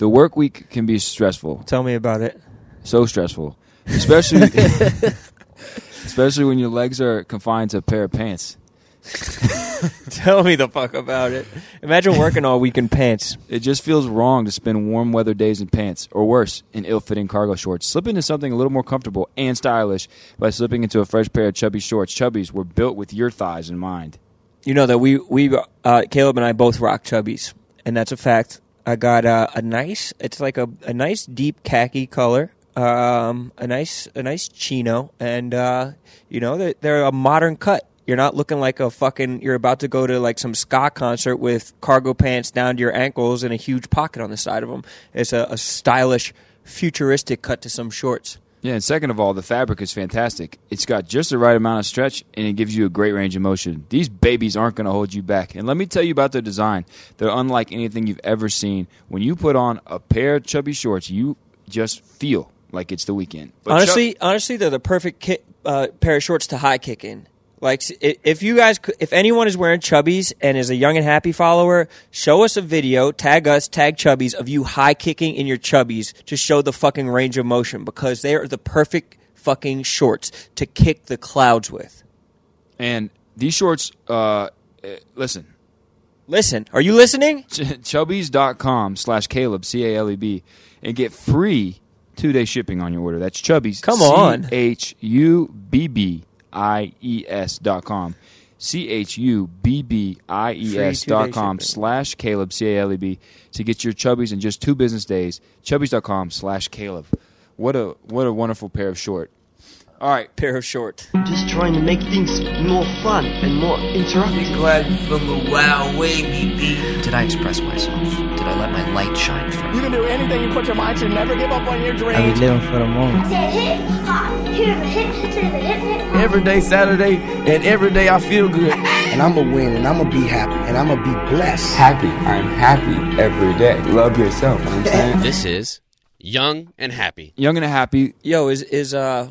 The work week can be stressful, Tell me about it. so stressful, especially especially when your legs are confined to a pair of pants. Tell me the fuck about it. Imagine working all week in pants. It just feels wrong to spend warm weather days in pants, or worse, in ill-fitting cargo shorts. Slip into something a little more comfortable and stylish by slipping into a fresh pair of chubby shorts. Chubbies were built with your thighs in mind. You know that we we uh, Caleb and I both rock chubbies, and that's a fact. I got a nice. It's like a, a nice deep khaki color. Um, a nice a nice chino, and uh, you know they're, they're a modern cut. You're not looking like a fucking. You're about to go to like some ska concert with cargo pants down to your ankles and a huge pocket on the side of them. It's a, a stylish, futuristic cut to some shorts. Yeah, and second of all, the fabric is fantastic. It's got just the right amount of stretch, and it gives you a great range of motion. These babies aren't going to hold you back. And let me tell you about their design. They're unlike anything you've ever seen. When you put on a pair of chubby shorts, you just feel like it's the weekend. But honestly, honestly, they're the perfect ki- uh, pair of shorts to high kick in. Like, if you guys, if anyone is wearing chubbies and is a young and happy follower, show us a video, tag us, tag chubbies of you high kicking in your chubbies to show the fucking range of motion because they are the perfect fucking shorts to kick the clouds with. and these shorts, uh, eh, listen, Listen, are you listening? ch- chubbies.com slash Caleb, C A L E B, and get free two day shipping on your order. That's Chubbies. Come on. C H U B B I E S dot com. C H U B B I E S dot com slash Caleb, C A L E B, to get your Chubbies in just two business days. Chubbies.com slash Caleb. What a what a wonderful pair of short. All right. Pair of shorts. I'm Just trying to make things more fun and more interactive. glad from a wild way, BB. Did I express myself? Did I let my light shine through? You can do anything you put your mind to. Never give up on your I dreams. be living for the moment. Say hip hop, hear the hip hip to hip hip. Every day Saturday, and every day I feel good. and I'm gonna win, and I'm gonna be happy, and I'm gonna be blessed. happy. I'm happy every day. Love yourself. You know what I'm saying? This is Young and Happy. Young and happy. Yo, is is uh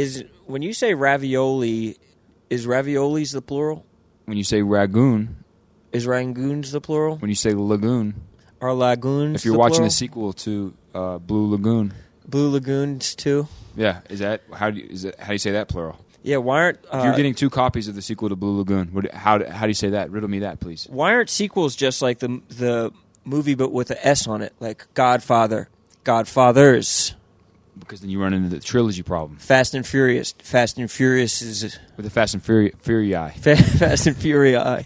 is when you say ravioli, is raviolis the plural? When you say ragoon, Is rangoons the plural? when you say lagoon, Are lagoons? if you're the watching plural? the sequel to uh, Blue Lagoon, Blue lagoons too. yeah, is that how do you, is that how do you say that plural? Yeah, why aren't uh, you're getting two copies of the sequel to Blue Lagoon, what, how do- how do you say that? Riddle me that, please. why aren't sequels just like the the movie but with a S on it, like Godfather, Godfathers, Because then you run into the trilogy problem Fast and Furious, Fast and Furious is with the Fast and Fury Fury Fast and Furious.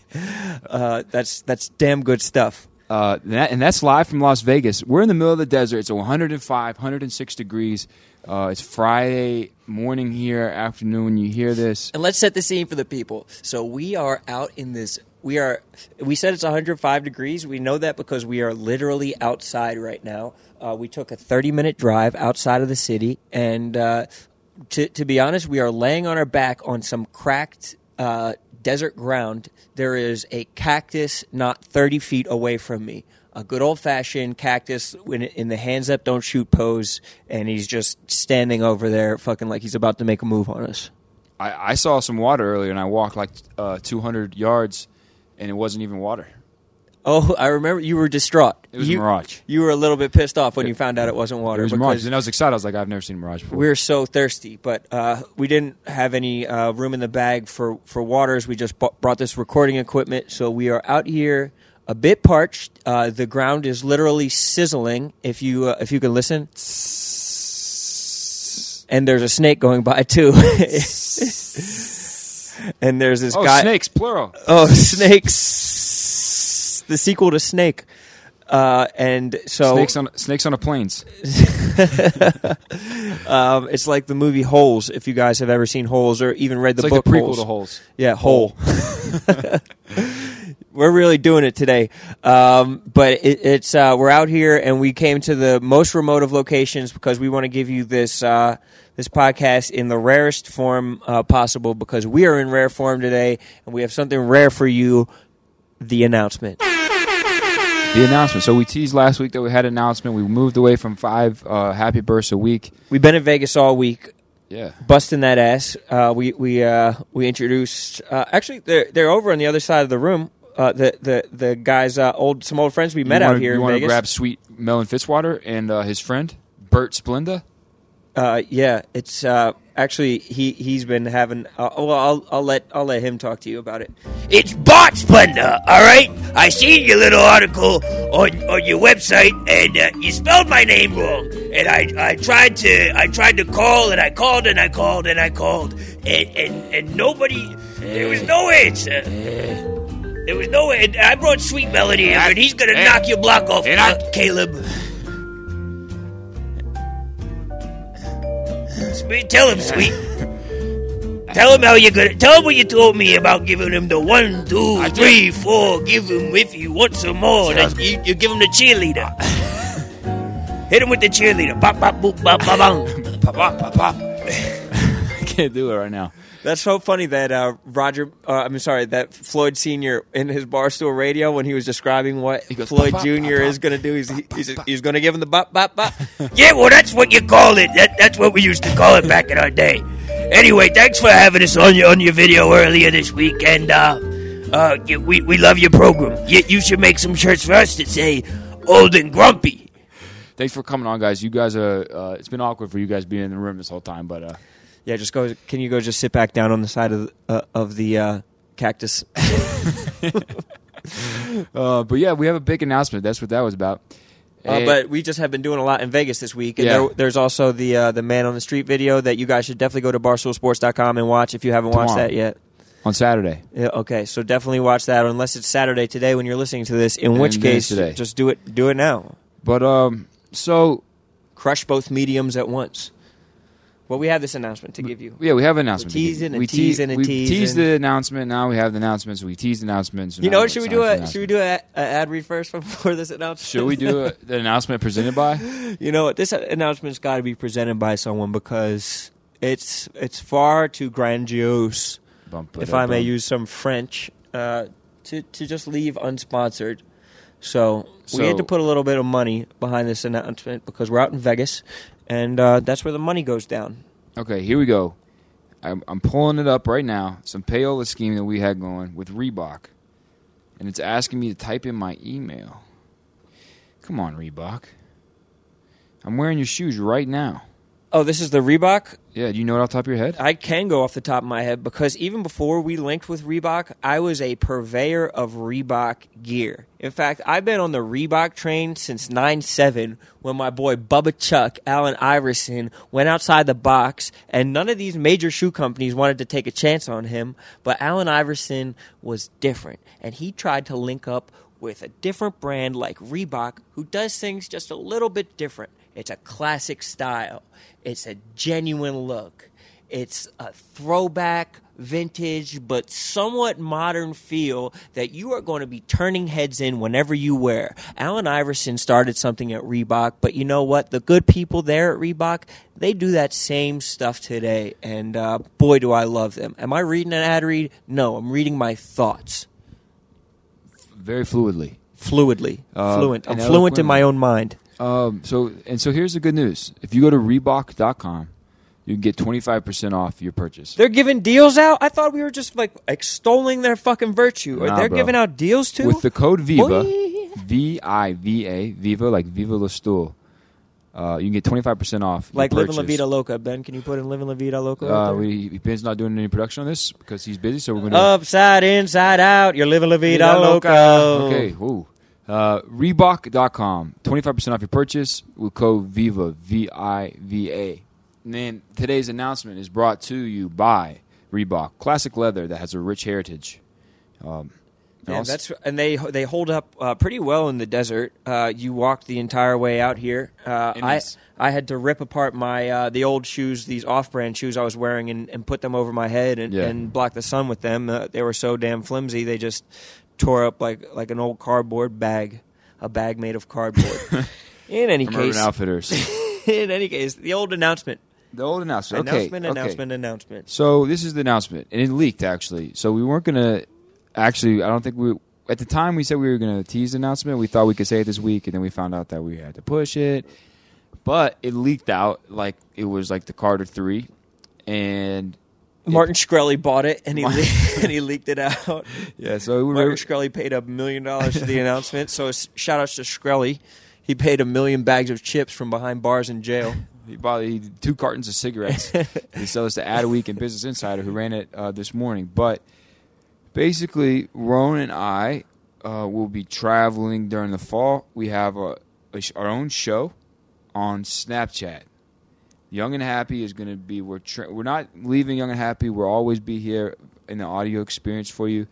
Uh, that's that's damn good stuff. Uh, and, that, and that's live from Las Vegas. We're in the middle of the desert. It's 105, 106 degrees. Uh, it's Friday morning here, afternoon you hear this. And let's set the scene for the people. So we are out in this. We are. We said it's 105 degrees. We know that because we are literally outside right now. Uh, we took a 30 minute drive outside of the city, and uh, to to be honest, we are laying on our back on some cracked uh, desert ground. There is a cactus not 30 feet away from me. A good old fashioned cactus in, the hands up, don't shoot pose, and he's just standing over there, fucking like he's about to make a move on us. I, I saw some water earlier, and I walked like uh, 200 yards, and it wasn't even water. Oh, I remember you were distraught. It was you, mirage. You were a little bit pissed off when you found out it wasn't water. It was mirage. And I was excited. I was like, I've never seen mirage before. We were so thirsty, but uh, we didn't have any uh, room in the bag for, for waters. We just bu- brought this recording equipment, so we are out here a bit parched. Uh, the ground is literally sizzling. If you uh, if you can listen, and there's a snake going by too. and there's this oh, guy. snakes, plural. Oh, snakes! The sequel to Snake. Uh, and so snakes on snakes on a planes. um, it's like the movie Holes. If you guys have ever seen Holes or even read the It's like book the prequel Holes. to Holes. Yeah, Hole. we're really doing it today. Um, but it, it's uh, we're out here and we came to the most remote of locations because we want to give you this uh, this podcast in the rarest form uh, possible because we are in rare form today and we have something rare for you. The announcement. The announcement. So we teased last week that we had an announcement. We moved away from five uh, happy births a week. We've been in Vegas all week. Yeah. busting that ass. Uh, we we uh, we introduced. Uh, actually, they're they're over on the other side of the room. uh, the the the guys, uh, old some old friends we met out wanna, here You want to grab Sweet Melon Fitzwater and uh, his friend Bert Splenda. Uh, yeah, it's uh, actually he he's been having. Uh, well, I'll I'll let I'll let him talk to you about it. It's Bart Splendor, all right? I seen your little article on, on your website, and uh, you spelled my name wrong. And I, I tried to I tried to call, and I called, and I called, and I called, and and, and nobody. There was no answer. There was no. And I brought Sweet Melody here, and he's gonna knock your block off, uh, Caleb. Sweet, tell him, Sweet. Tell him how you're gonna. Tell him what you told me about giving him the one, two, three, four. Give him if you want some more. That you, you give him the cheerleader. Hit him with the cheerleader. Pop, pop, boop, pop, pop. Pop, pop, pop, pop. I can't do it right now. That's so funny that uh, Roger. Uh, I'm sorry that Floyd Senior in his barstool radio when he was describing what goes, Floyd "Bop, bop, Junior bop, is going to do. He's he's, he's going to give him the bop bop bop. Yeah, well, that's what you call it. That, that's what we used to call it back in our day. Anyway, thanks for having us on your on your video earlier this week, and uh, uh, we we love your program. You, you should make some shirts for us that say "Old and Grumpy." Thanks for coming on, guys. You guys are. Uh, it's been awkward for you guys being in the room this whole time, but uh, yeah, just go. Can you go just sit back down on the side of the, uh, of the uh, cactus? uh, but yeah, we have a big announcement. That's what that was about. Uh, but we just have been doing a lot in Vegas this week, and Yeah. there, there's also the uh, the man on the street video that you guys should definitely go to barstoolsports.com and watch if you haven't watched that yet. on Saturday, Yeah, okay, so definitely watch that, unless it's Saturday today when you're listening to this. In And which case, today. just do it. Do it now. but um, so Crush both mediums at once. Well, we have this announcement to give you. yeah, we have an announcement. give teasing and we teasing and we teasing. teased the announcement. Now we have the announcements. We teased the announcements. You know what? Should we do a Should we do a, a ad read first before this announcement? Should we do a, the announcement presented by? You know what? This announcement's got to be presented by someone because it's it's far too grandiose, Bump, if I may bump. use some French, uh, to to just leave unsponsored. So, we had to put a little bit of money behind this announcement because we're out in Vegas, and uh, that's where the money goes down. Okay, here we go. I'm, I'm pulling it up right now. Some payola scheme that we had going with Reebok, and it's asking me to type in my email. Come on, Reebok. I'm wearing your shoes right now. Oh, this is the Reebok. Yeah, do you know it off the top of your head? I can go off the top of my head because even before we linked with Reebok, I was a purveyor of Reebok gear. In fact, I've been on the Reebok train since 9 7 when my boy Bubba Chuck, Allen Iverson, went outside the box, and none of these major shoe companies wanted to take a chance on him. But Allen Iverson was different, and he tried to link up with a different brand like Reebok who does things just a little bit different. It's a classic style. It's a genuine look. It's a throwback, vintage, but somewhat modern feel that you are going to be turning heads in whenever you wear. Allen Iverson started something at Reebok, but you know what? The good people there at Reebok, they do that same stuff today, and uh, boy, do I love them. Am I reading an ad read? No, I'm reading my thoughts Very fluidly. fluidly, Uh, fluent. I'm and fluent in my own mind. Um, so and so here's the good news. If you go to Reebok.com, you can get 25% off your purchase. They're giving deals out. I thought we were just like extolling their fucking virtue. Nah, They're bro. giving out deals too. With the code VIVA, V I V A, Viva, like Viva La Stool, uh, you can get 25% off. your like living La. Vida Loca. Ben, can you put in living La Vida Loca? Uh, we Ben's not doing any production on this because he's busy, so we're going to. Upside, inside out. You're living La Vida, Vida Loca. Okay, woo. Uh, Reebok.com, 25% off your purchase with code VIVA, V I V A. And then today's announcement is brought to you by Reebok, classic leather that has a rich heritage. Um, Yeah, that's and they they hold up uh, pretty well in the desert. Uh, you walked the entire way out here. Uh, I I had to rip apart my uh, the old shoes, these off-brand shoes I was wearing, and, and put them over my head and, Yeah. and block the sun with them. Uh, they were so damn flimsy, they just tore up like like an old cardboard bag, a bag made of cardboard. in any from case, Outfitters. in any case, the old announcement, the old announcement. Okay, announcement, okay. announcement, announcement. So this is the announcement, and it leaked actually. So we weren't gonna actually. I don't think we. At the time, we said we were gonna tease the announcement. We thought we could say it this week, and then we found out that we had to push it. But it leaked out like it was like the Carter Three, and Martin Shkreli bought it and he le- and he leaked it out. Yeah, so we Martin were, Shkreli paid a million dollars for the announcement. So shout outs to Shkreli. He paid a million bags of chips from behind bars in jail. he bought he, two cartons of cigarettes. he sells to Adweek and Business Insider, who ran it uh, this morning. But basically, Rone and I uh, will be traveling during the fall. We have a, a sh- our own show on Snapchat. Young and Happy is going to be we're tra- we're not leaving Young and Happy. We'll always be here in the audio experience for you.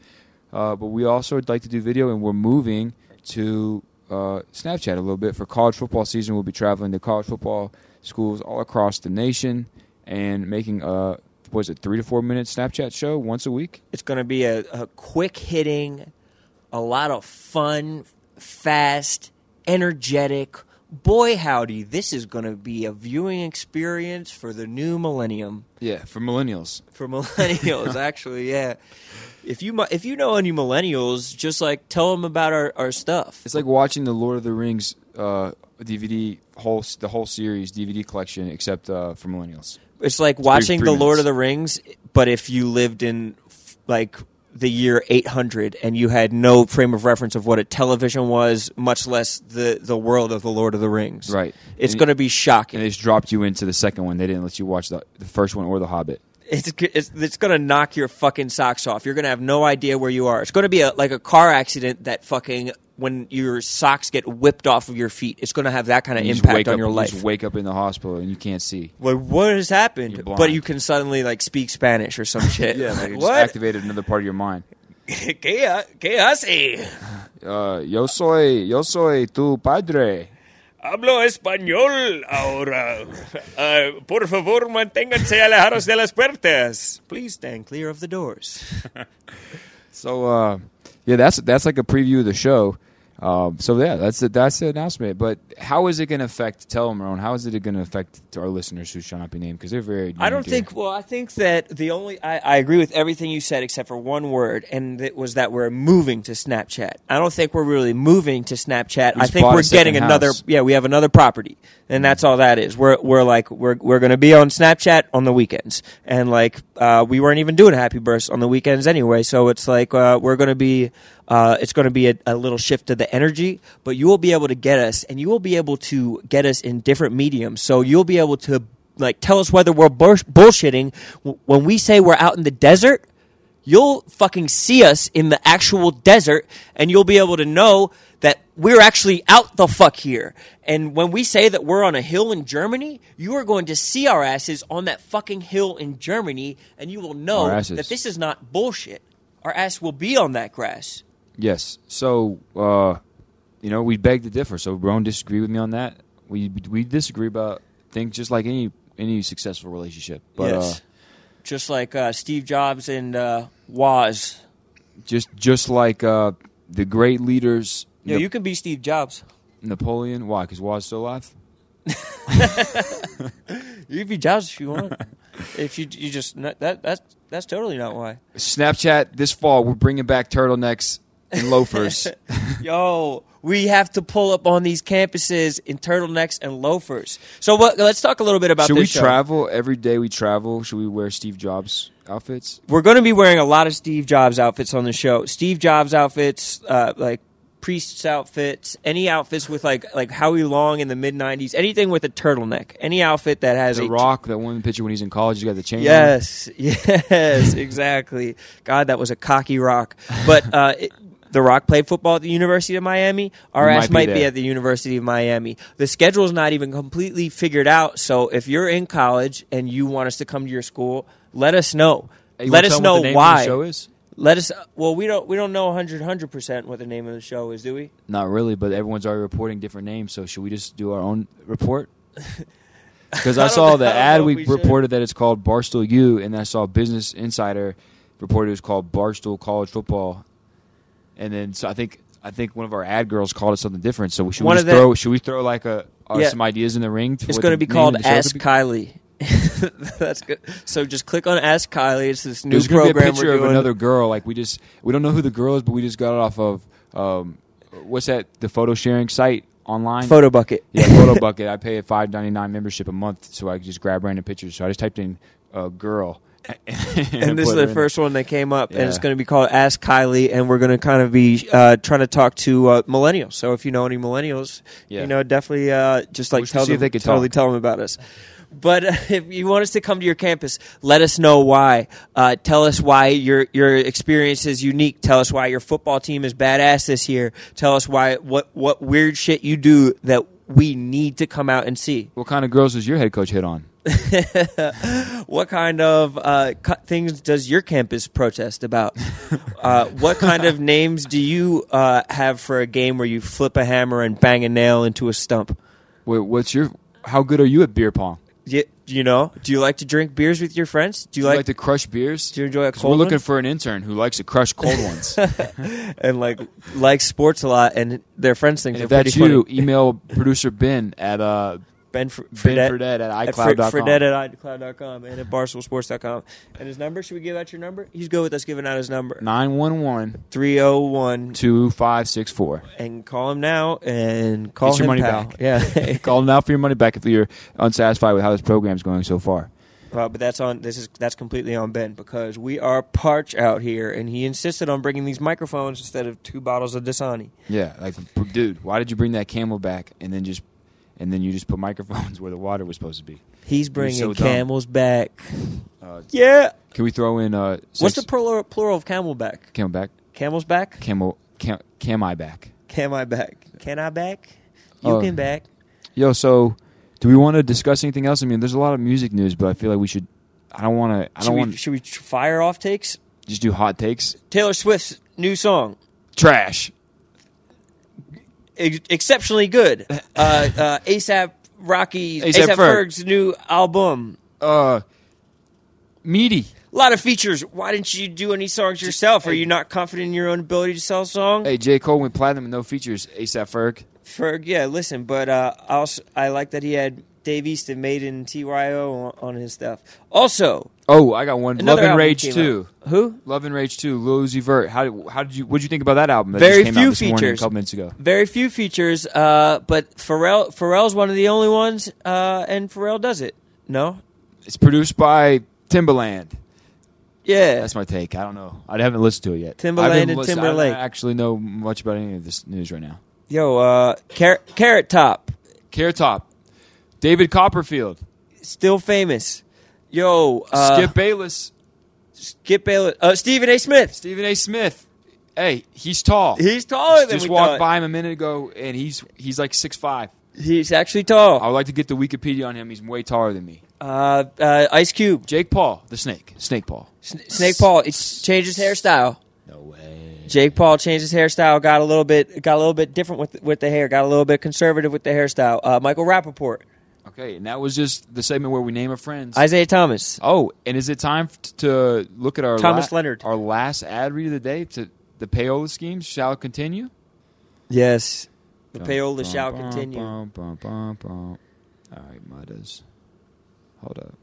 Uh, but we also would like to do video, and we're moving to uh, Snapchat a little bit for college football season. We'll be traveling to college football schools all across the nation and making a was it three to four minute Snapchat show once a week. It's going to be a, a quick hitting, a lot of fun, fast, energetic. Boy, howdy, this is going to be a viewing experience for the new millennium. Yeah, for millennials. For millennials, actually, yeah. If you if you know any millennials, just like tell them about our, our stuff. It's like watching the Lord of the Rings uh, DVD whole the whole series DVD collection, except uh, for millennials. It's like three- watching three the Lord of the Rings, but if you lived in like the year 800 and you had no frame of reference of what a television was, much less the the world of the Lord of the Rings. Right. It's going to be shocking. And they just dropped you into the second one. They didn't let you watch the, the first one or the Hobbit. It's it's, it's going to knock your fucking socks off. You're going to have no idea where you are. It's going to be a, like a car accident that fucking when your socks get whipped off of your feet. It's going to have that kind of impact on up, your you life. just wake up in the hospital and you can't see. What what has happened? But you can suddenly like speak Spanish or some shit. Yeah, like what? activated another part of your mind. ¿Qué, ¿Qué hace? Uh, yo soy, yo soy tu padre. Hablo español ahora. Ah, por favor, manténganse alejados de las puertas. Please stand clear of the doors. So uh, yeah, that's that's like a preview of the show. Um, so yeah, that's the, that's the announcement. But how is it going to affect? Tell them, Rone. How is it going to affect our listeners who shall not be named? Because they're very. I don't think. Well, I think that the only I, I agree with everything you said except for one word, and it was that we're moving to Snapchat. I don't think we're really moving to Snapchat. I think we're getting second another. Yeah, we have another property, and that's all that is. We're we're like we're we're going to be on Snapchat on the weekends, and like uh, we weren't even doing Happy Burst on the weekends anyway. So it's like uh, we're going to be. Uh, it's going to be a, a little shift to the energy, but you will be able to get us, and you will be able to get us in different mediums. So you'll be able to like tell us whether we're bullsh- bullshitting when we say we're out in the desert. You'll fucking see us in the actual desert, and you'll be able to know that we're actually out the fuck here. And when we say that we're on a hill in Germany, you are going to see our asses on that fucking hill in Germany, and you will know that this is not bullshit. Our ass will be on that grass. Yes. So, uh, you know, we beg to differ. So, Rone disagree with me on that. We we disagree about things just like any any successful relationship. But yes. uh, Just like uh, Steve Jobs and uh, Woz. just just like uh, the great leaders, Yeah, you can be Steve Jobs. Napoleon. Why? Because Woz still alive. You can be Jobs if you want. if you you just that that's that's totally not why. Snapchat this fall. We're bringing back turtlenecks and loafers. Yo, we have to pull up on these campuses in turtlenecks and loafers. So what? Let's talk a little bit about Should this we show. travel every day? We travel. Should we wear Steve Jobs outfits? We're going to be wearing a lot of Steve Jobs outfits on the show. Steve Jobs outfits, uh, like priest's outfits, any outfits with like like Howie Long in the mid '90s, anything with a turtleneck, any outfit that has The a Rock, that one picture when he's in college, you got the chain. on. Yes, yes, exactly. God, that was a cocky rock. But uh, it, the Rock played football at the University of Miami. Our We ass might be might be at the University of Miami. The schedule's not even completely figured out. So if you're in college and you want us to come to your school, let us know. Hey, let us know what the name why. Of the show is Let us. Well, we don't. We don't know 100 percent what the name of the show is, do we? not really, but everyone's already reporting different names. So should we just do our own report? Because I, I saw the ad week we reported that it's called Barstool U, and I saw Business Insider reported it was called Barstool College Football, and then so I think I think one of our ad girls called it something different. So should One we throw should we throw like a uh, Yeah. some ideas in the ring? It's going to be called Ask be? Kylie. That's good. So just click on Ask Kylie. It's this new There's gonna be a program picture of another girl. Like we just we don't know who the girl is, but we just got it off of um, what's that? The photo sharing site online. photo bucket. Yeah, photo bucket. I pay a five ninety nine membership a month, so I can just grab random pictures. So I just typed in uh, "girl," and this is the first one that came up, and it's going to be called Ask Kylie, and we're going to kind of be uh, trying to talk to uh, millennials. So if you know any millennials, Yeah. you know, definitely uh, just like tell them, they could totally talk. tell them about us. But if you want us to come to your campus, let us know why. Uh, tell us why your your experience is unique. Tell us why your football team is badass this year. Tell us why what what weird shit you do that we need to come out and see. What kind of girls does your head coach hit on? What kind of uh, cu- things does your campus protest about? uh, what kind of names do you uh, have for a game where you flip a hammer and bang a nail into a stump? Wait, what's your? How good are you at beer pong? You, you know, do you like to drink beers with your friends? Do you Do you like, like to crush beers? do you enjoy a cold We're looking one? for an intern who likes to crush cold ones. and like like sports a lot, and their friends think if that's pretty you. Ben producer Ben at uh, Ben, Fr- Ben Fredette, at iCloud.com. Fre- Fredette at iCloud.com and at BarstoolSports.com. And his number, should we give out your number? He's good with us giving out his number. 911 301 2564. and call him now and call him. Get your him money pal. back. Yeah. Call him now for your money back if you're unsatisfied with how this program's going so far. Uh, but that's on this is that's completely on Ben because we are parch out here, and he insisted on bringing these microphones instead of two bottles of Dasani. Yeah, like, dude, why did you bring that camel back and then just and then you just put microphones where the water was supposed to be? He's bringing so dumb. camels back. Uh, Yeah. Can we throw in uh, What's the plural, plural of camel back? camel back? Camels back? Camel cam, cam I back? Can I back? Can I back? You Oh. can back. Yo, so do we want to discuss anything else? I mean, there's a lot of music news, but I feel like we should. I don't want to. I Should don't want should we fire off takes? just do hot takes. Taylor Swift's new song, Trash. Ex- exceptionally good. Uh, uh, ASAP Rocky's A$AP ASAP Ferg. Ferg's new album. Uh, meaty. A lot of features. Why didn't you do any songs yourself? Are you not confident in your own ability to sell a song? Hey, J Cole went platinum with no features. ASAP Ferg. Ferg, yeah, listen, but uh, I also I like that he had Dave East and Made in TYO on, on his stuff. Also, Oh, I got one. Another Love and album Rage came two. Who? Love and Rage two. Lil Uzi Vert. How did how did you what did you think about that album? That Very just came few out this morning, features. a couple minutes ago. very few features, uh, but Pharrell Pharrell's one of the only ones, uh, and Pharrell does it. No, It's produced by Timbaland. yeah, That's my take. I don't know. I haven't listened to it yet. Timbaland I haven't and listened- Timberlake. I don't actually know much about any of this news right now. yo, uh, Carrot Carrot Top, Carrot Top. David Copperfield. still famous. Yo, uh, Skip Bayless. Skip Bayless, uh, Stephen A. Smith. Stephen A. Smith. Hey, he's tall. He's taller than me. Just we walked thought. by him a minute ago, and he's he's like six five. He's actually tall. I would like to get the Wikipedia on him. He's way taller than me. Uh, uh, Ice Cube, Jake Paul, the snake. Snake Paul. Sn- Snake Paul. It's changed his hairstyle. No way. Jake Paul changed his hairstyle. Got a little bit, got a little bit different with with the hair. Got a little bit conservative with the hairstyle. Uh, Michael Rapaport, Okay, and that was just the segment where we name our friends. Isaiah Thomas. oh, and is it time f- to look at our Thomas la- Leonard. our last ad read of the day? To the payola schemes shall continue. Yes, the payola shall continue. All right, Mudders. Hold up.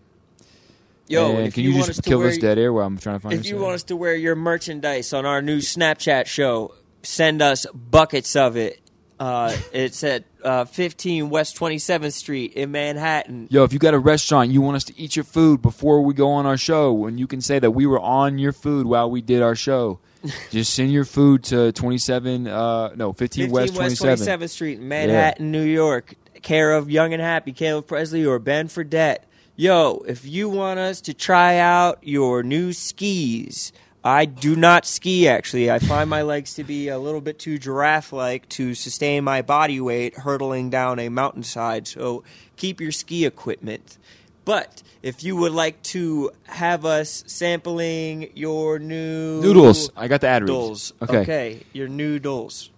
Yo, And can you, you, just us kill this dead air while I'm trying to find if you want us to wear your merchandise on our new Snapchat show, send us buckets of it. Uh, it's at uh, 15 West 27th Street in Manhattan. Yo, if you got a restaurant, you want us to eat your food before we go on our show, and you can say that we were on your food while we did our show. Just send your food to 27, uh, no, 15, 15 West West 27. 27th Street, Manhattan, New York. Care of Young and Happy, Caleb Pressley or Ben Fredette. Yo, if you want us to try out your new skis, I do not ski actually. I find my legs to be a little bit too giraffe like to sustain my body weight hurtling down a mountainside. So keep your ski equipment. But if you would like to have us sampling your new Noodles. I got the ad reads. Okay. okay, your noodles.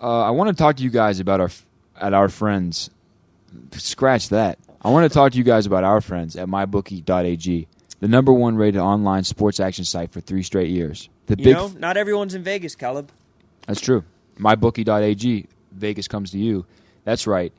Uh, I want to talk to you guys about our at our friends. Scratch that. I want to talk to you guys about our friends at mybookie.ag, the number one rated online sports action site for three straight years. The You big know, not everyone's in Vegas, Caleb. That's true. MyBookie.ag. Vegas comes to you. That's right.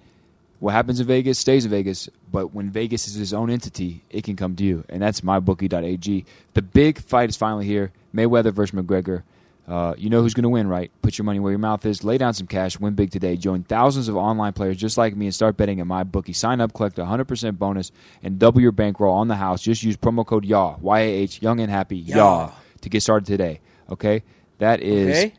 What happens in Vegas stays in Vegas, but when Vegas is its own entity, it can come to you, and that's MyBookie.ag. The big fight is finally here: Mayweather versus McGregor. Uh, you know who's going to win, right? Put your money where your mouth is. Lay down some cash. Win big today. Join thousands of online players just like me and start betting at MyBookie. Sign up, collect a 100% bonus, and double your bankroll on the house. Just use promo code YAH, Y-A-H, Young and Happy, YAH, YAH. to get started today. Okay? That is Okay.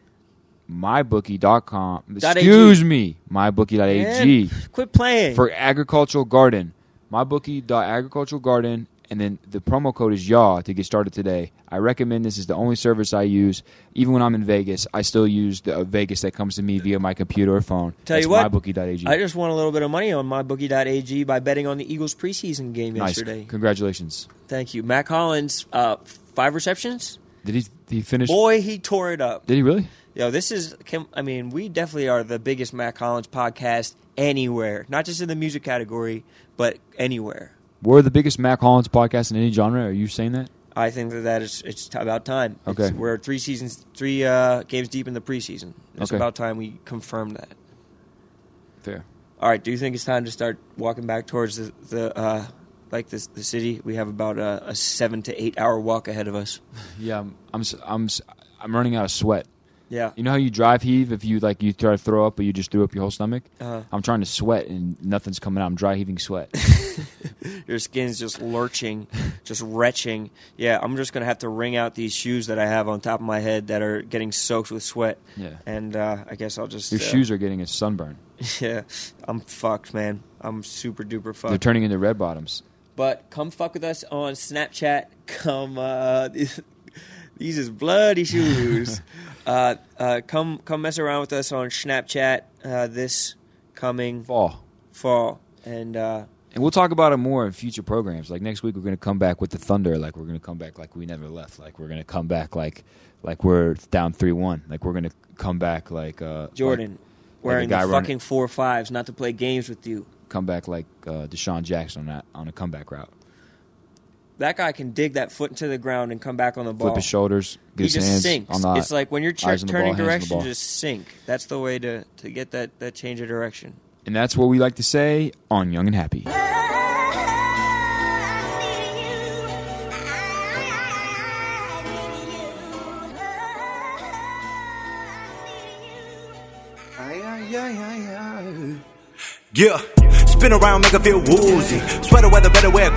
mybookie.com. Excuse me. Mybookie.ag Man, quit playing. for agricultural garden. MyBookie.agricultural garden, and then the promo code is YAW to get started today. I recommend this is the only service I use. Even when I'm in Vegas, I still use the uh, Vegas that comes to me via my computer or phone. Tell That's you what, MyBookie.ag. I just won a little bit of money on mybookie.ag by betting on the Eagles preseason game nice. yesterday. Congratulations. Thank you. Mack Hollins, uh, five receptions. Did he, did he finish? Boy, he tore it up. Did he really? Yo, this is. Can, I mean, we definitely are the biggest Mack Hollins podcast anywhere, not just in the music category, but anywhere. We're the biggest Mack Hollins podcast in any genre. Are you saying that? I think that that is it's about time. Okay. It's- we're three seasons, three uh, games deep in the preseason. It's Okay. about time we confirm that. Fair. All right. Do you think it's time to start walking back towards the, the uh, like this the city? We have about a, a seven to eight hour walk ahead of us. Yeah, I'm, I'm, I'm, I'm running out of sweat. Yeah. You know how you drive heave if you like you try to throw up, but you just threw up your whole stomach. Uh-huh. I'm trying to sweat and nothing's coming out. I'm dry heaving sweat. Your skin's just lurching, just retching. Yeah, I'm just gonna have to wring out these shoes that I have on top of my head that are getting soaked with sweat. Yeah. And uh, I guess I'll just Your uh, shoes are getting a sunburn. Yeah, I'm fucked, man. I'm super duper fucked. They're turning into red bottoms. But come fuck with us on Snapchat. Come, uh, these is bloody shoes. Uh, uh, come, come mess around with us on Snapchat uh, this coming Fall. fall, and uh, And we'll talk about it more in future programs. Like next week, we're going to come back with the Thunder. Like we're going to come back like we never left. Like we're going to come back like like we're down three one. Like we're going to come back like uh, Jordan like- wearing guy the running- fucking four fives, not to play games with you. come back like uh, DeSean Jackson on that on a comeback route. That guy can dig that foot into the ground and come back on the ball. Flip his shoulders, get he his just hands sinks. on the. it's like when you're ch- eyes on the ball, turning hands on the direction, just sink. That's the way to, to get that, that change of direction. and that's what we like to say on Young and Happy. Yeah, spin around, make her feel woozy. Sweater weather, better wear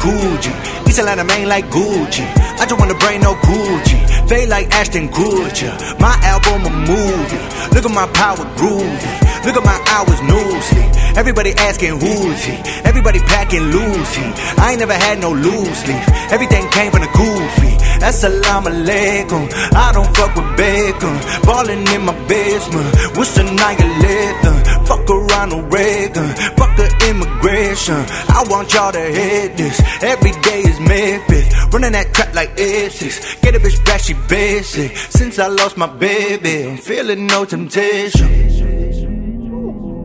Gucci. East Atlanta, main like Gucci. I just wanna bring no Gucci. Fade like Ashton Kutcher. My album a movie. Look at my power groovy. Look at my hours loosely. Everybody asking who's he. Everybody packing loosey. I ain't never had no loose leaf. Everything came from the goofy. Assalamu alaikum. I don't fuck with bacon. Ballin' in my basement. What's the 911? Fuck a Ronald Reagan. Fuck the immigration. I want y'all to hit this. Every day is Memphis. Running that trap like Essex. Get a bitch back, she basic. Since I lost my baby, I'm feeling no temptation.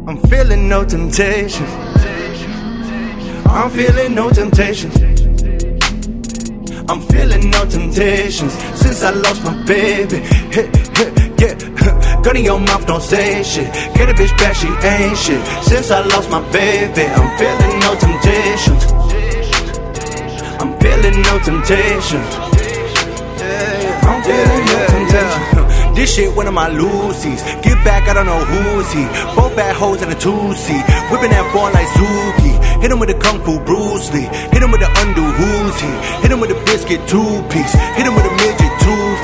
I'm feeling no temptation. I'm feeling no temptation. I'm feeling no temptations since I lost my baby. Hit, hit, yeah. Gun in your mouth, don't say shit. Get a bitch back, she ain't shit. Since I lost my baby, I'm feeling no temptations. Feeling no temptations. I'm feeling no temptations. This shit one of my Lucy's. Get back, I don't know who's he. Both bad hoes in a two seat. Whipping that phone like Zuki. Hit him with a Kung Fu Bruce Lee. Hit him with the undo who's he. Hit him with a biscuit two piece. Hit him with a midget two.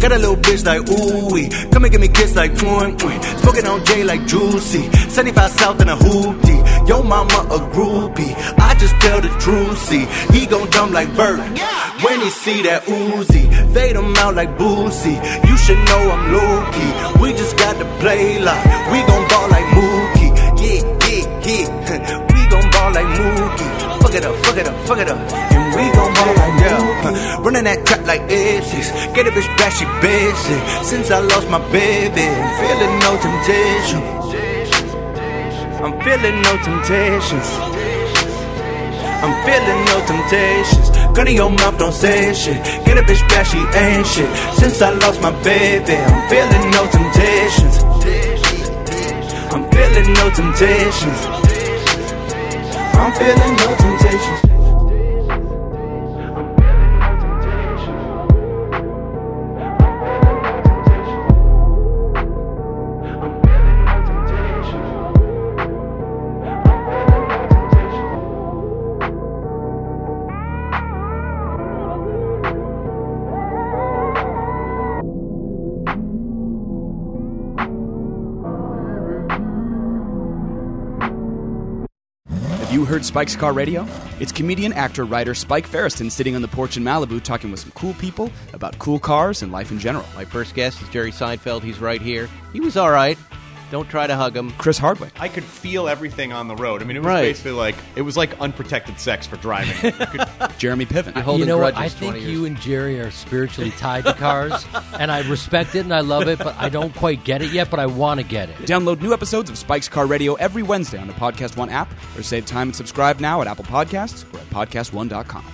Got a little bitch like ooh wee. Come and give me kiss like twin. Smoking on J like juicy. 75 South and a hoopty. Yo mama a groupie. I just tell the truth, see. He gon' dumb like Bert. When he see that Uzi, fade him out like Boosie. You should know I'm low key. We just got to play like we gon' ball like Mookie. Yeah, yeah, yeah. We gon' ball like Mookie. Fuck it up, fuck it up, fuck it up. Running that trap like Essex. Get a bitch back, she basic. Since I lost my baby, I'm feeling no temptation. I'm feeling no temptations. I'm feeling no temptations. Gun in your mouth, don't say shit. Get a bitch back, she ain't shit. Since I lost my baby, I'm feeling no temptations. I'm feeling no temptations. I'm feeling no temptations. Heard Spike's Car Radio? It's comedian, actor, writer Spike Feresten sitting on the porch in Malibu talking with some cool people about cool cars and life in general. My first guest is Jerry Seinfeld. He's right here. He was all right. Don't try to hug him. Chris Hardwick. I could feel everything on the road. I mean, it was Right. basically like it was like unprotected sex for driving. You could- Jeremy Piven. you know what? I think you and Jerry are spiritually tied to cars, and I respect it and I love it, but I don't quite get it yet. But I want to get it. Download new episodes of Spike's Car Radio every Wednesday on the Podcast One app or save time and subscribe now at Apple Podcasts or at podcastone.com.